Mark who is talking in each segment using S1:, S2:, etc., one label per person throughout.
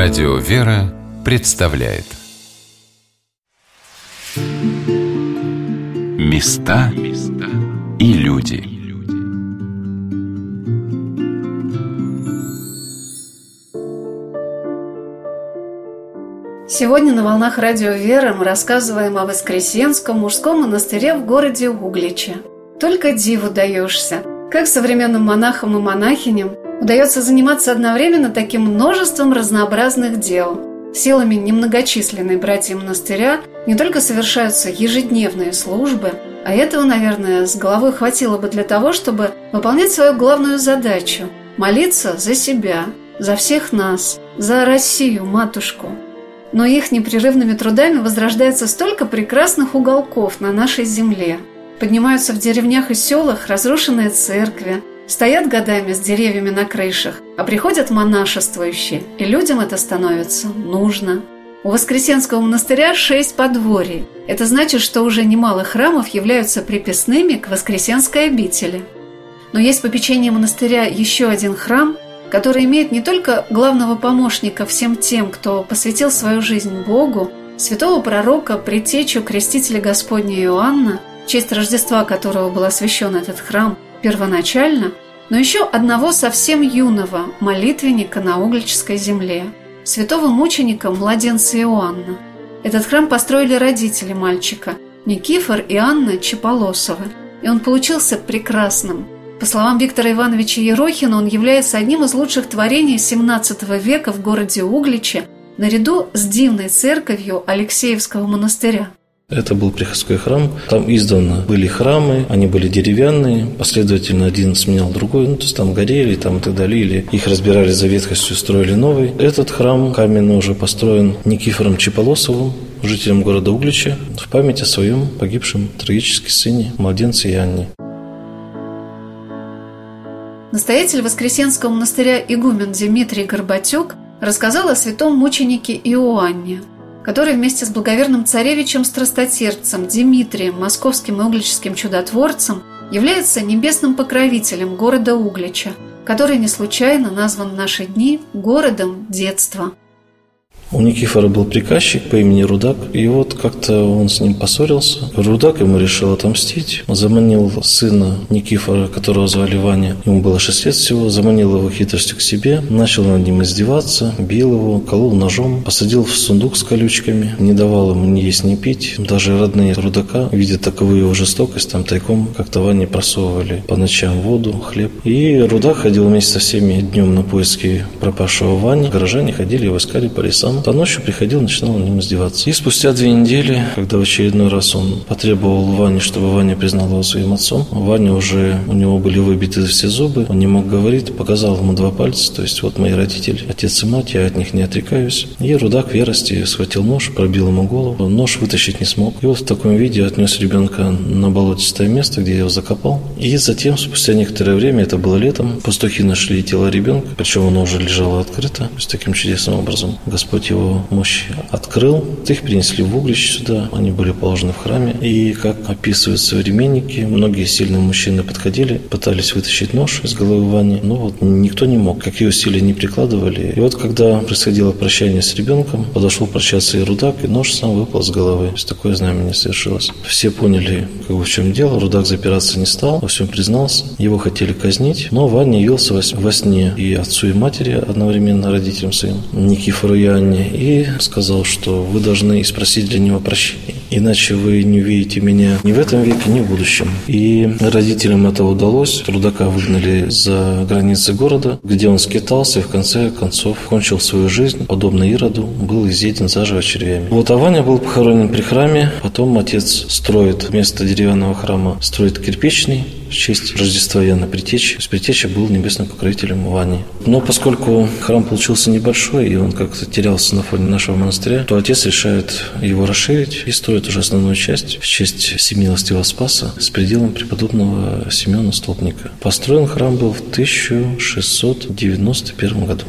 S1: Радио «Вера» представляет Места и люди
S2: Сегодня на «Волнах Радио «Вера» мы рассказываем о Воскресенском мужском монастыре в городе Угличе. Только диву даешься, как современным монахам и монахиням удается заниматься одновременно таким множеством разнообразных дел. Силами немногочисленной братья монастыря не только совершаются ежедневные службы, а этого, наверное, с головой хватило бы для того, чтобы выполнять свою главную задачу – молиться за себя, за всех нас, за Россию, матушку. Но их непрерывными трудами возрождается столько прекрасных уголков на нашей земле. Поднимаются в деревнях и селах разрушенные церкви, Стоят годами с деревьями на крышах, а приходят монашествующие, и людям это становится нужно. У Воскресенского монастыря шесть подворий. Это значит, что уже немало храмов являются приписными к Воскресенской обители. Но есть попечение монастыря еще один храм, который имеет не только главного помощника всем тем, кто посвятил свою жизнь Богу, святого пророка, предтечу крестителя Господня Иоанна, честь Рождества которого был освящен этот храм – первоначально, но еще одного совсем юного молитвенника на Углической земле, святого мученика младенца Иоанна. Этот храм построили родители мальчика, Никифор и Анна Чеполосовы, и он получился прекрасным. По словам Виктора Ивановича Ерохина, он является одним из лучших творений XVII века в городе Угличе, наряду с дивной церковью Алексеевского монастыря.
S3: Это был приходской храм. Там издавна были храмы, они были деревянные, последовательно один сменял другой, ну, то есть там горели там и так далее, или их разбирали за ветхостью, строили новый. Этот храм каменный уже построен Никифором Чеполосовым, жителем города Углича, в память о своем погибшем трагически сыне, младенце Иоанне.
S2: Настоятель Воскресенского монастыря игумен Дмитрий Горбатюк рассказал о святом мученике Иоанне – который вместе с благоверным царевичем Страстотерпцем Дмитрием, московским и углическим чудотворцем, является небесным покровителем города Углича, который не случайно назван в наши дни городом детства.
S3: У Никифора был приказчик по имени Рудак, и вот как-то он с ним поссорился. Рудак ему решил отомстить. Заманил сына Никифора, которого звали Ваня, ему было 6 лет всего, заманил его хитростью к себе, начал над ним издеваться, бил его, колол ножом, посадил в сундук с колючками, не давал ему ни есть, ни пить. Даже родные Рудака, видя таковую его жестокость, там тайком как-то Ване просовывали по ночам воду, хлеб. И Рудак ходил вместе со всеми днем на поиски пропавшего Вани. Горожане ходили его искали по лесам, то ночью приходил, начинал над ним издеваться. И спустя две недели, когда в очередной раз он потребовал Ване, чтобы Ваня признал его своим отцом, Ваня уже, у него были выбиты все зубы, он не мог говорить, показал ему два пальца, то есть вот мои родители, отец и мать, я от них не отрекаюсь. И Рудак в ярости схватил нож, пробил ему голову, нож вытащить не смог. И вот в таком виде отнес ребенка на болотистое место, где я его закопал. И затем, спустя некоторое время, это было летом, пастухи нашли тело ребенка, причем оно уже лежало открыто, то есть таким чудесным образом. Господь его мощи открыл. Их принесли в Углич сюда, они были положены в храме. И, как описывают современники, многие сильные мужчины подходили, пытались вытащить нож из головы Вани, но вот никто не мог, какие усилия не прикладывали. И вот, когда происходило прощание с ребенком, подошел прощаться и Рудак, и нож сам выпал с головы. То есть такое знамение совершилось. Все поняли, как бы в чем дело. Рудак запираться не стал, во всем признался. Его хотели казнить, но Ваня явился во сне и отцу, и матери, одновременно родителям своим, Никифору и Анне, и сказал, что вы должны спросить для него прощения, иначе вы не увидите меня ни в этом веке, ни в будущем. И родителям это удалось. Трудака выгнали за границы города, где он скитался и в конце концов кончил свою жизнь, подобно Ироду, был изъеден заживо червями. Вот Аваня был похоронен при храме, потом отец строит вместо деревянного храма, строит кирпичный, в честь Рождества Иоанна Притечи. То есть был небесным покровителем Вани. Но поскольку храм получился небольшой, и он как-то терялся на фоне нашего монастыря, то отец решает его расширить и строит уже основную часть в честь Всемилостивого Спаса с пределом преподобного Семена Столпника. Построен храм был в 1691 году.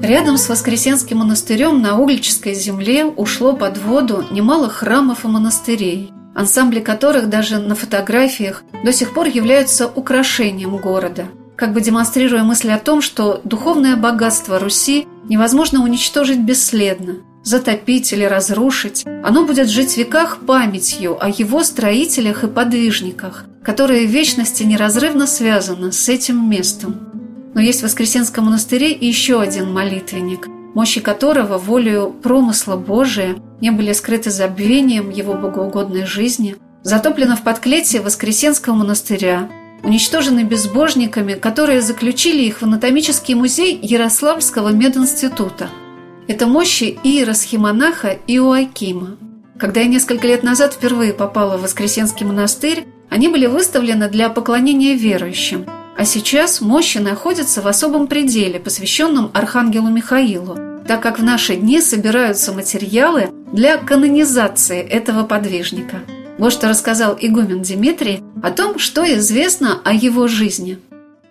S2: Рядом с Воскресенским монастырем на Углической земле ушло под воду немало храмов и монастырей – ансамбли которых даже на фотографиях до сих пор являются украшением города. как бы демонстрируя мысль о том, что духовное богатство Руси невозможно уничтожить бесследно, затопить или разрушить. Оно будет жить в веках памятью о его строителях и подвижниках, которые в вечности неразрывно связаны с этим местом. Но есть в Воскресенском монастыре еще один молитвенник, мощи которого волею промысла Божия не были скрыты забвением его богоугодной жизни, затоплено в подклете Воскресенского монастыря, уничтожены безбожниками, которые заключили их в анатомический музей Ярославского мединститута. Это мощи иеросхимонаха Иоакима. Когда я несколько лет назад впервые попала в Воскресенский монастырь, они были выставлены для поклонения верующим – а сейчас мощи находятся в особом пределе, посвященном Архангелу Михаилу, так как в наши дни собираются материалы для канонизации этого подвижника. Вот что рассказал игумен Дмитрий о том, что известно о его жизни.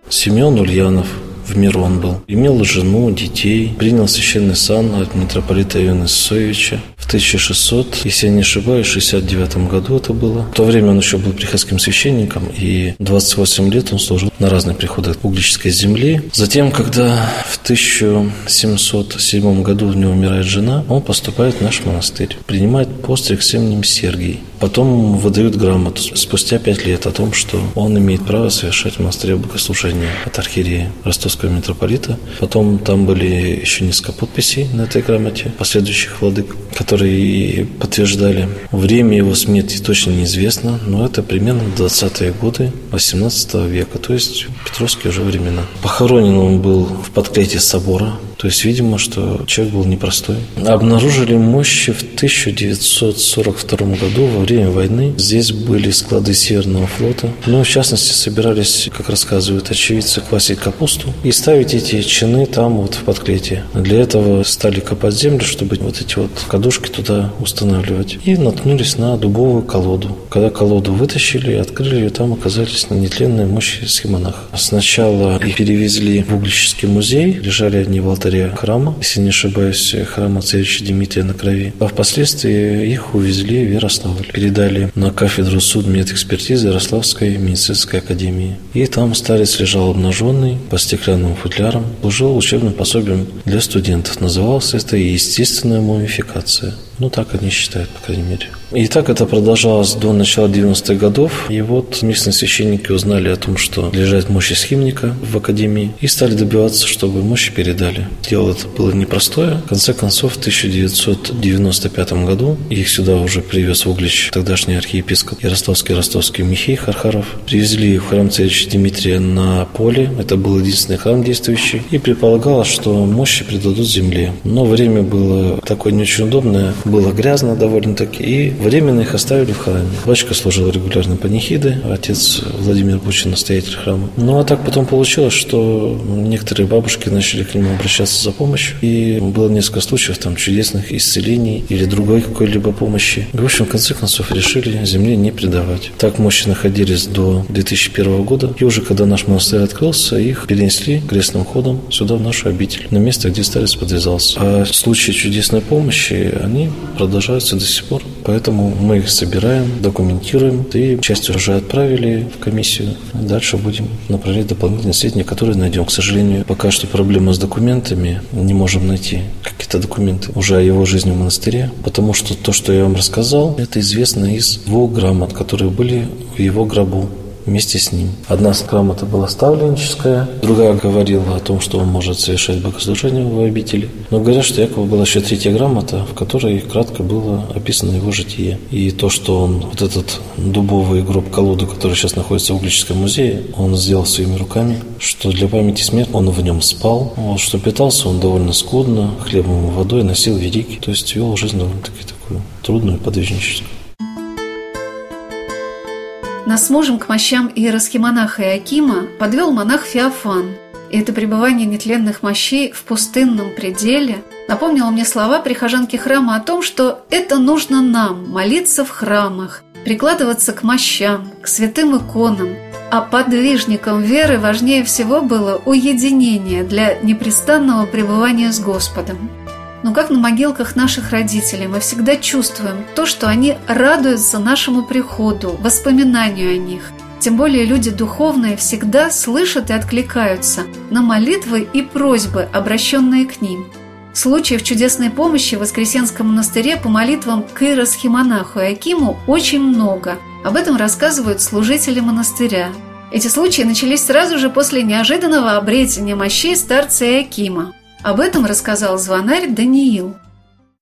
S3: Семен Ульянов в Мирон был. Имел жену, детей, принял священный сан от митрополита Иоанна Сосовича. 1600, если я не ошибаюсь, 69 году это было. В то время он еще был приходским священником, и 28 лет он служил на разных приходах публической земли. Затем, когда в 1707 году у него умирает жена, он поступает в наш монастырь, принимает постриг с именем Сергий. Потом выдают грамоту спустя пять лет о том, что он имеет право совершать в монастыре богослужение от архиерея ростовского митрополита. Потом там были еще несколько подписей на этой грамоте последующих владык, которые подтверждали. Время его смерти точно неизвестно, но это примерно 20-е годы 18 века, то есть Петровские уже времена. Похоронен он был в подклете собора то есть, видимо, что человек был непростой. Обнаружили мощи в 1942 году во время войны. Здесь были склады Северного флота. Ну, в частности, собирались, как рассказывают очевидцы, квасить капусту и ставить эти чины там вот в подклете. Для этого стали копать землю, чтобы вот эти вот кадушки туда устанавливать. И наткнулись на дубовую колоду. Когда колоду вытащили и открыли ее, там оказались нетленные мощи схемонаха. Сначала их перевезли в Углический музей, лежали они в алтаре алтаре храма, если не ошибаюсь, храма царевича Дмитрия на крови. А впоследствии их увезли в Ярославль, передали на кафедру судмедэкспертизы Ярославской медицинской академии. И там старец лежал обнаженный по стеклянным футлярам, служил учебным пособием для студентов. Называлось это естественная мумификация. Ну, так они считают, по крайней мере. И так это продолжалось до начала 90-х годов. И вот местные священники узнали о том, что лежат мощи схимника в академии, и стали добиваться, чтобы мощи передали. Дело это было непростое. В конце концов, в 1995 году их сюда уже привез в Углич тогдашний архиепископ Ярославский ростовский Михей Хархаров. Привезли в храм царевича Дмитрия на поле. Это был единственный храм действующий. И предполагалось, что мощи предадут земле. Но время было такое не очень удобное. Было грязно довольно-таки. И Временно их оставили в храме. Батюшка служил регулярно панихиды, отец Владимир Бучин, настоятель храма. Ну, а так потом получилось, что некоторые бабушки начали к нему обращаться за помощью. И было несколько случаев там чудесных исцелений или другой какой-либо помощи. И, в общем, в конце концов решили земле не предавать. Так мощи находились до 2001 года. И уже когда наш монастырь открылся, их перенесли крестным ходом сюда, в нашу обитель, на место, где старец подвязался. А случаи чудесной помощи, они продолжаются до сих пор. Поэтому мы их собираем, документируем и часть уже отправили в комиссию. Дальше будем направлять дополнительные сведения, которые найдем. К сожалению, пока что проблема с документами. Не можем найти какие-то документы уже о его жизни в монастыре, потому что то, что я вам рассказал, это известно из двух грамот, которые были в его гробу вместе с ним. Одна грамота была ставленническая, другая говорила о том, что он может совершать богослужение в обители. Но говорят, что якобы была еще третья грамота, в которой кратко было описано его житие. И то, что он вот этот дубовый гроб колоду, который сейчас находится в Углическом музее, он сделал своими руками, что для памяти смерти он в нем спал, вот, что питался он довольно скудно, хлебом и водой, носил великий, то есть вел жизнь довольно-таки такую трудную, подвижническую.
S2: Нас с мужем к мощам иеросхимонаха Иакима подвел монах Феофан. И это пребывание нетленных мощей в пустынном пределе напомнило мне слова прихожанки храма о том, что это нужно нам молиться в храмах, прикладываться к мощам, к святым иконам, а подвижникам веры важнее всего было уединение для непрестанного пребывания с Господом. Но как на могилках наших родителей мы всегда чувствуем то, что они радуются нашему приходу, воспоминанию о них. Тем более люди духовные всегда слышат и откликаются на молитвы и просьбы, обращенные к ним. Случаев чудесной помощи в Воскресенском монастыре по молитвам к иеросхимонаху и Акиму очень много. Об этом рассказывают служители монастыря. Эти случаи начались сразу же после неожиданного обретения мощей старца Иакима. Об этом рассказал звонарь Даниил.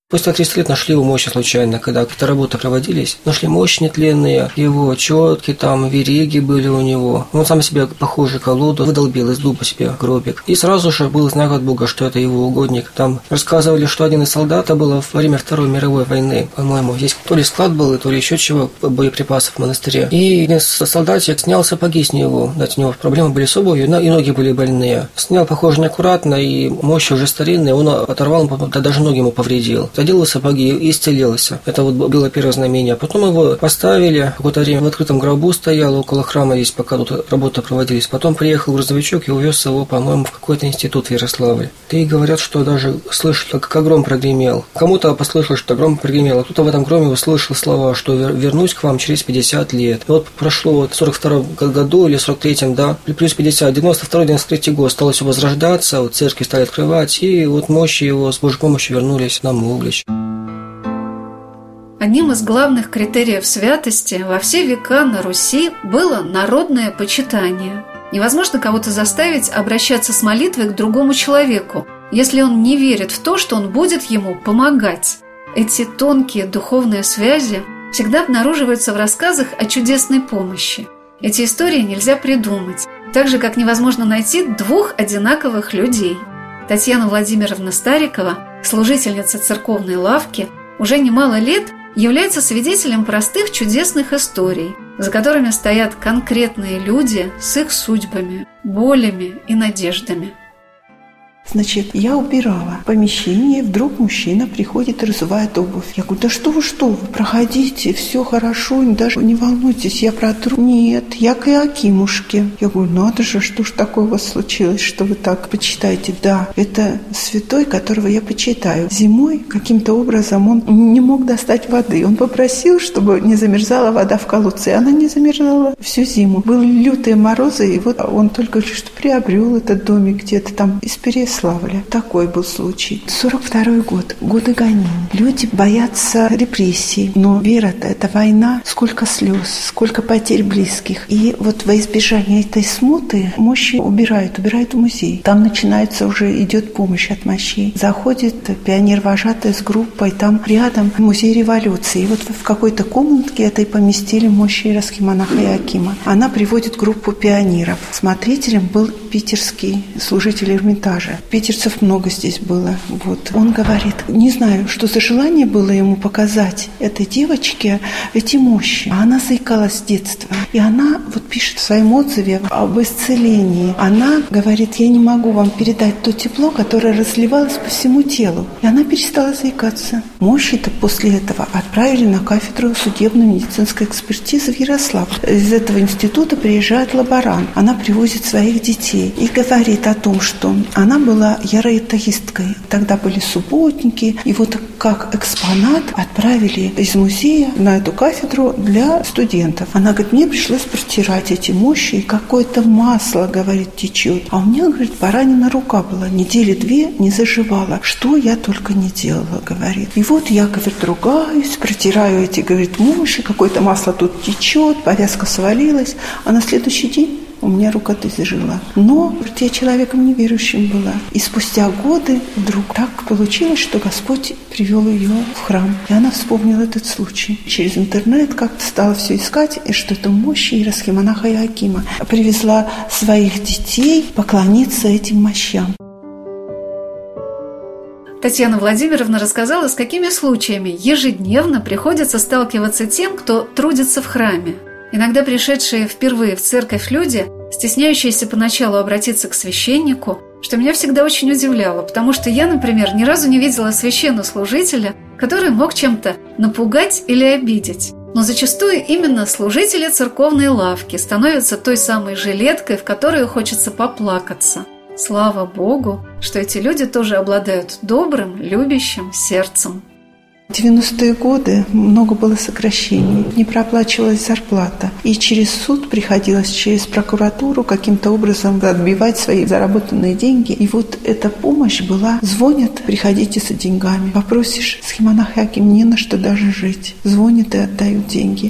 S4: После 30 лет нашли его мощи случайно, когда какие-то работы проводились. Нашли мощи нетленные, его четки, там, вереги были у него. Он сам себе похожий колоду выдолбил из дуба себе гробик. И сразу же был знак от Бога, что это его угодник. Там рассказывали, что один из солдат был во время Второй мировой войны, по-моему. Здесь то ли склад был, то ли еще чего, боеприпасов в монастыре. И один солдатик снял сапоги с него. Дать у него проблемы были с обувью, и ноги были больные. Снял, похоже, неаккуратно, и мощи уже старинные, он оторвал, даже ноги ему повредил одел сапоги и исцелился. Это вот было первое знамение. Потом его поставили, какое-то время в открытом гробу стоял около храма здесь, пока тут работы проводились. Потом приехал грузовичок и увез его, по-моему, в какой-то институт в Ярославле. И говорят, что даже слышали, как гром прогремел. Кому-то послышалось, что гром прогремел, а кто-то в этом громе услышал слова, что вернусь к вам через 50 лет. И вот прошло вот в 42 году или 43-м, да, плюс 50, 92-93 год стало все возрождаться, вот церкви стали открывать, и вот мощи его с Божьей помощью вернулись на Углич.
S2: Одним из главных критериев святости во все века на Руси было народное почитание. Невозможно кого-то заставить обращаться с молитвой к другому человеку, если он не верит в то, что он будет ему помогать. Эти тонкие духовные связи всегда обнаруживаются в рассказах о чудесной помощи. Эти истории нельзя придумать, так же, как невозможно найти двух одинаковых людей. Татьяна Владимировна Старикова, служительница церковной лавки, уже немало лет является свидетелем простых чудесных историй, за которыми стоят конкретные люди с их судьбами, болями и надеждами.
S5: Значит, я убирала помещение, вдруг мужчина приходит и разувает обувь. Я говорю, да что вы, что вы, проходите, все хорошо, даже не волнуйтесь, я протру. Нет, я к Иакимушке. Я говорю, надо же, что ж такое у вас случилось, что вы так почитаете? Да, это святой, которого я почитаю. Зимой каким-то образом он не мог достать воды. Он попросил, чтобы не замерзала вода в колодце. И она не замерзала всю зиму. Были лютые морозы, и вот он только что приобрел этот домик где-то там из Перес Переславля. Такой был случай. 42 год, годы гонений. Люди боятся репрессий. Но вера-то – это война. Сколько слез, сколько потерь близких. И вот во избежание этой смуты мощи убирают, убирают в музей. Там начинается уже, идет помощь от мощей. Заходит пионер-вожатый с группой, там рядом музей революции. И вот в какой-то комнатке этой поместили мощи Иросхимонаха Иакима. Она приводит группу пионеров. Смотрителем был питерский служитель Эрмитажа. Питерцев много здесь было. Вот. Он говорит, не знаю, что за желание было ему показать этой девочке эти мощи. А она заикалась с детства. И она вот пишет в своем отзыве об исцелении. Она говорит, я не могу вам передать то тепло, которое разливалось по всему телу. И она перестала заикаться. Мощи-то после этого отправили на кафедру судебно-медицинской экспертизы в Ярослав. Из этого института приезжает лаборант. Она привозит своих детей и говорит о том, что она была яроитаисткой. Тогда были субботники. И вот как экспонат отправили из музея на эту кафедру для студентов. Она говорит, мне пришлось протирать эти мощи, и какое-то масло, говорит, течет. А у меня, говорит, поранена рука была. Недели две не заживала. Что я только не делала, говорит. И вот я, говорит, ругаюсь, протираю эти, говорит, мощи, какое-то масло тут течет, повязка свалилась. А на следующий день у меня рука зажила. Но я человеком неверующим была. И спустя годы вдруг так получилось, что Господь привел ее в храм. И она вспомнила этот случай. Через интернет как-то стала все искать, и что это мощи Иросхимонаха Иакима. Привезла своих детей поклониться этим мощам.
S2: Татьяна Владимировна рассказала, с какими случаями ежедневно приходится сталкиваться тем, кто трудится в храме. Иногда пришедшие впервые в церковь люди, стесняющиеся поначалу обратиться к священнику, что меня всегда очень удивляло, потому что я, например, ни разу не видела священнослужителя, который мог чем-то напугать или обидеть. Но зачастую именно служители церковной лавки становятся той самой жилеткой, в которую хочется поплакаться. Слава Богу, что эти люди тоже обладают добрым, любящим сердцем.
S5: В 90-е годы много было сокращений, не проплачивалась зарплата. И через суд приходилось, через прокуратуру каким-то образом отбивать свои заработанные деньги. И вот эта помощь была, звонят, приходите за деньгами. Попросишь схемонах Аким не на что даже жить. Звонят и отдают деньги.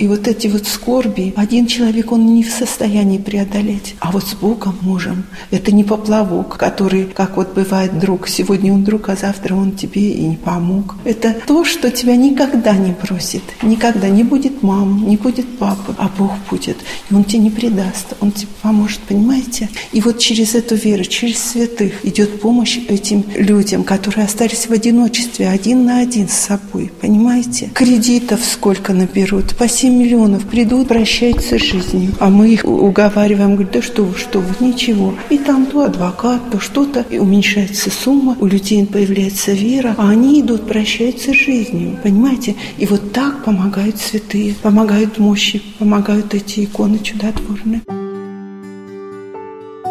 S5: И вот эти вот скорби, один человек, он не в состоянии преодолеть. А вот с Богом можем. Это не поплавок, который, как вот бывает друг, сегодня он друг, а завтра он тебе и не помог. Это то, что тебя никогда не просит. Никогда не будет мамы, не будет папы, а Бог будет. И он тебе не предаст, он тебе поможет, понимаете? И вот через эту веру, через святых идет помощь этим людям, которые остались в одиночестве, один на один с собой, понимаете? Кредитов сколько наберут, 7 миллионов придут, прощаются с жизнью. А мы их уговариваем, говорят, да что вы, что вы, ничего. И там то адвокат, то что-то, и уменьшается сумма, у людей появляется вера, а они идут, прощаются с жизнью, понимаете? И вот так помогают святые, помогают мощи, помогают эти иконы чудотворные.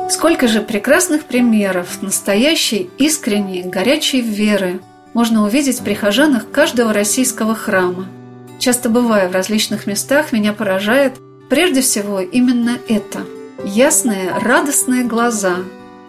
S2: Сколько же прекрасных примеров настоящей, искренней, горячей веры можно увидеть в прихожанах каждого российского храма – Часто бывая в различных местах, меня поражает прежде всего именно это. Ясные, радостные глаза,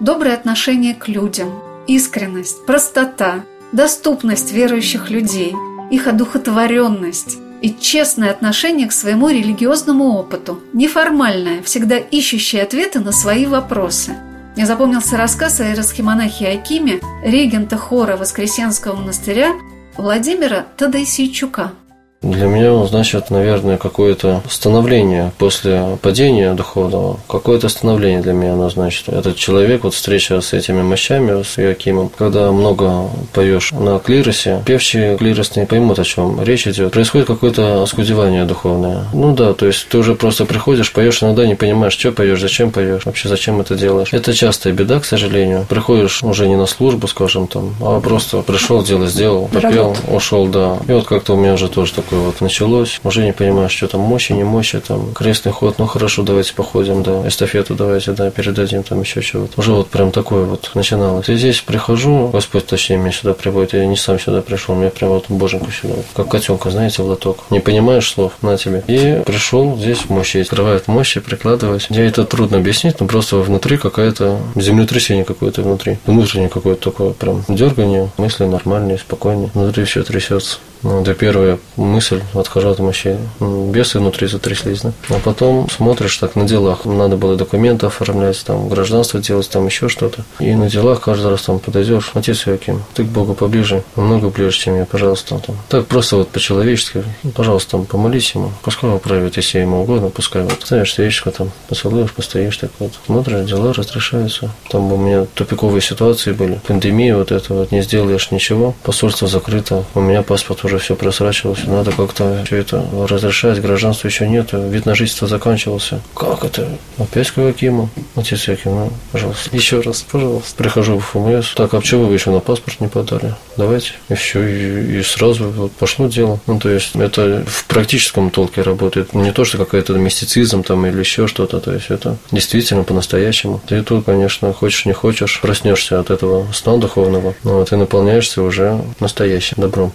S2: доброе отношение к людям, искренность, простота, доступность верующих людей, их одухотворенность и честное отношение к своему религиозному опыту, неформальное, всегда ищущее ответы на свои вопросы. Мне запомнился рассказ о иеросхимонахе Акиме, регента хора Воскресенского монастыря Владимира Тадайсийчука –
S6: для меня он значит, наверное, какое-то становление после падения духовного. Какое-то становление для меня оно значит. Этот человек, вот встреча с этими мощами, с Иакимом, когда много поешь на клиросе, певчие клиросные поймут, о чем речь идет. Происходит какое-то оскудевание духовное. Ну да, то есть ты уже просто приходишь, поешь, иногда не понимаешь, что поешь, зачем поешь, вообще зачем это делаешь. Это частая беда, к сожалению. Приходишь уже не на службу, скажем там, а просто пришел, дело сделал, попел, ушел, да. И вот как-то у меня уже тоже такое такое вот началось. Уже не понимаешь, что там мощи, не мощи, там крестный ход, ну хорошо, давайте походим, да, эстафету давайте, да, передадим, там еще чего-то. Уже вот прям такое вот начиналось. И здесь прихожу, Господь, точнее, меня сюда приводит, я не сам сюда пришел, мне прям вот боженьку сюда, как котенка, знаете, в лоток. Не понимаешь слов, на тебе. И пришел здесь мощи, открывает мощи, прикладывать. Мне это трудно объяснить, но просто внутри какая-то землетрясение какое-то внутри. Внутреннее какое-то такое прям дергание, мысли нормальные, спокойнее. Внутри все трясется. Это первая мысль, отхожу от мощей. Бесы внутри затряслись, да. А потом смотришь так на делах. Надо было документы оформлять, там, гражданство делать, там еще что-то. И на делах каждый раз там подойдешь, отец Иоаким, ты к Богу поближе, намного ближе, чем я, пожалуйста. Там. Так просто вот по-человечески, пожалуйста, там, помолись ему, пускай он правит, если ему угодно, пускай вот ставишь свечку, там, поцелуешь, постоишь, так вот. Смотришь, дела разрешаются. Там у меня тупиковые ситуации были. Пандемия вот это вот, не сделаешь ничего, посольство закрыто, у меня паспорт уже все просрачивалось, надо как-то все это разрешать, гражданства еще нет, вид на жительство заканчивался. Как это? Опять к Акиму? Отец Яким, ну, пожалуйста. Еще раз, пожалуйста. Прихожу в ФМС. Так, а почему вы еще на паспорт не подали? Давайте. И все, и, и сразу вот пошло дело. Ну, то есть, это в практическом толке работает. Не то, что какая-то мистицизм там или еще что-то. То есть, это действительно по-настоящему. Ты тут, конечно, хочешь, не хочешь, проснешься от этого сна духовного, но ты наполняешься уже настоящим добром.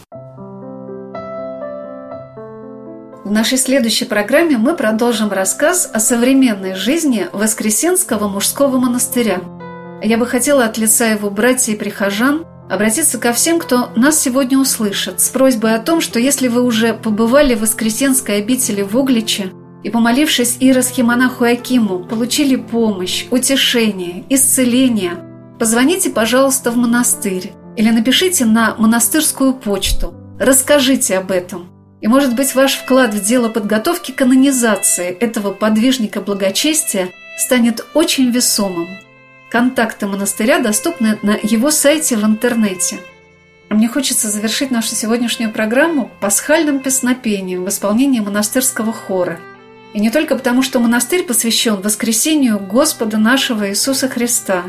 S2: В нашей следующей программе мы продолжим рассказ о современной жизни Воскресенского мужского монастыря. Я бы хотела от лица его братьев и прихожан обратиться ко всем, кто нас сегодня услышит, с просьбой о том, что если вы уже побывали в Воскресенской обители в Угличе и, помолившись иросхимонаху Акиму, получили помощь, утешение, исцеление, позвоните, пожалуйста, в монастырь или напишите на монастырскую почту. Расскажите об этом – и, может быть, ваш вклад в дело подготовки канонизации этого подвижника благочестия станет очень весомым. Контакты монастыря доступны на его сайте в интернете. Мне хочется завершить нашу сегодняшнюю программу пасхальным песнопением в исполнении монастырского хора. И не только потому, что монастырь посвящен воскресению Господа нашего Иисуса Христа,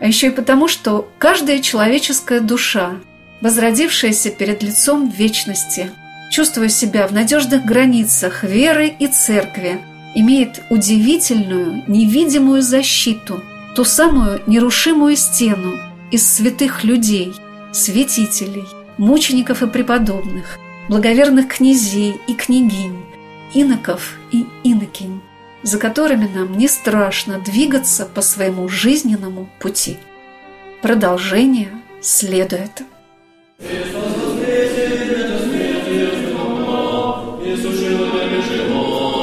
S2: а еще и потому, что каждая человеческая душа, возродившаяся перед лицом вечности – чувствуя себя в надежных границах веры и церкви, имеет удивительную, невидимую защиту, ту самую нерушимую стену из святых людей, святителей, мучеников и преподобных, благоверных князей и княгинь, иноков и инокинь, за которыми нам не страшно двигаться по своему жизненному пути. Продолжение следует.
S1: Места и люди.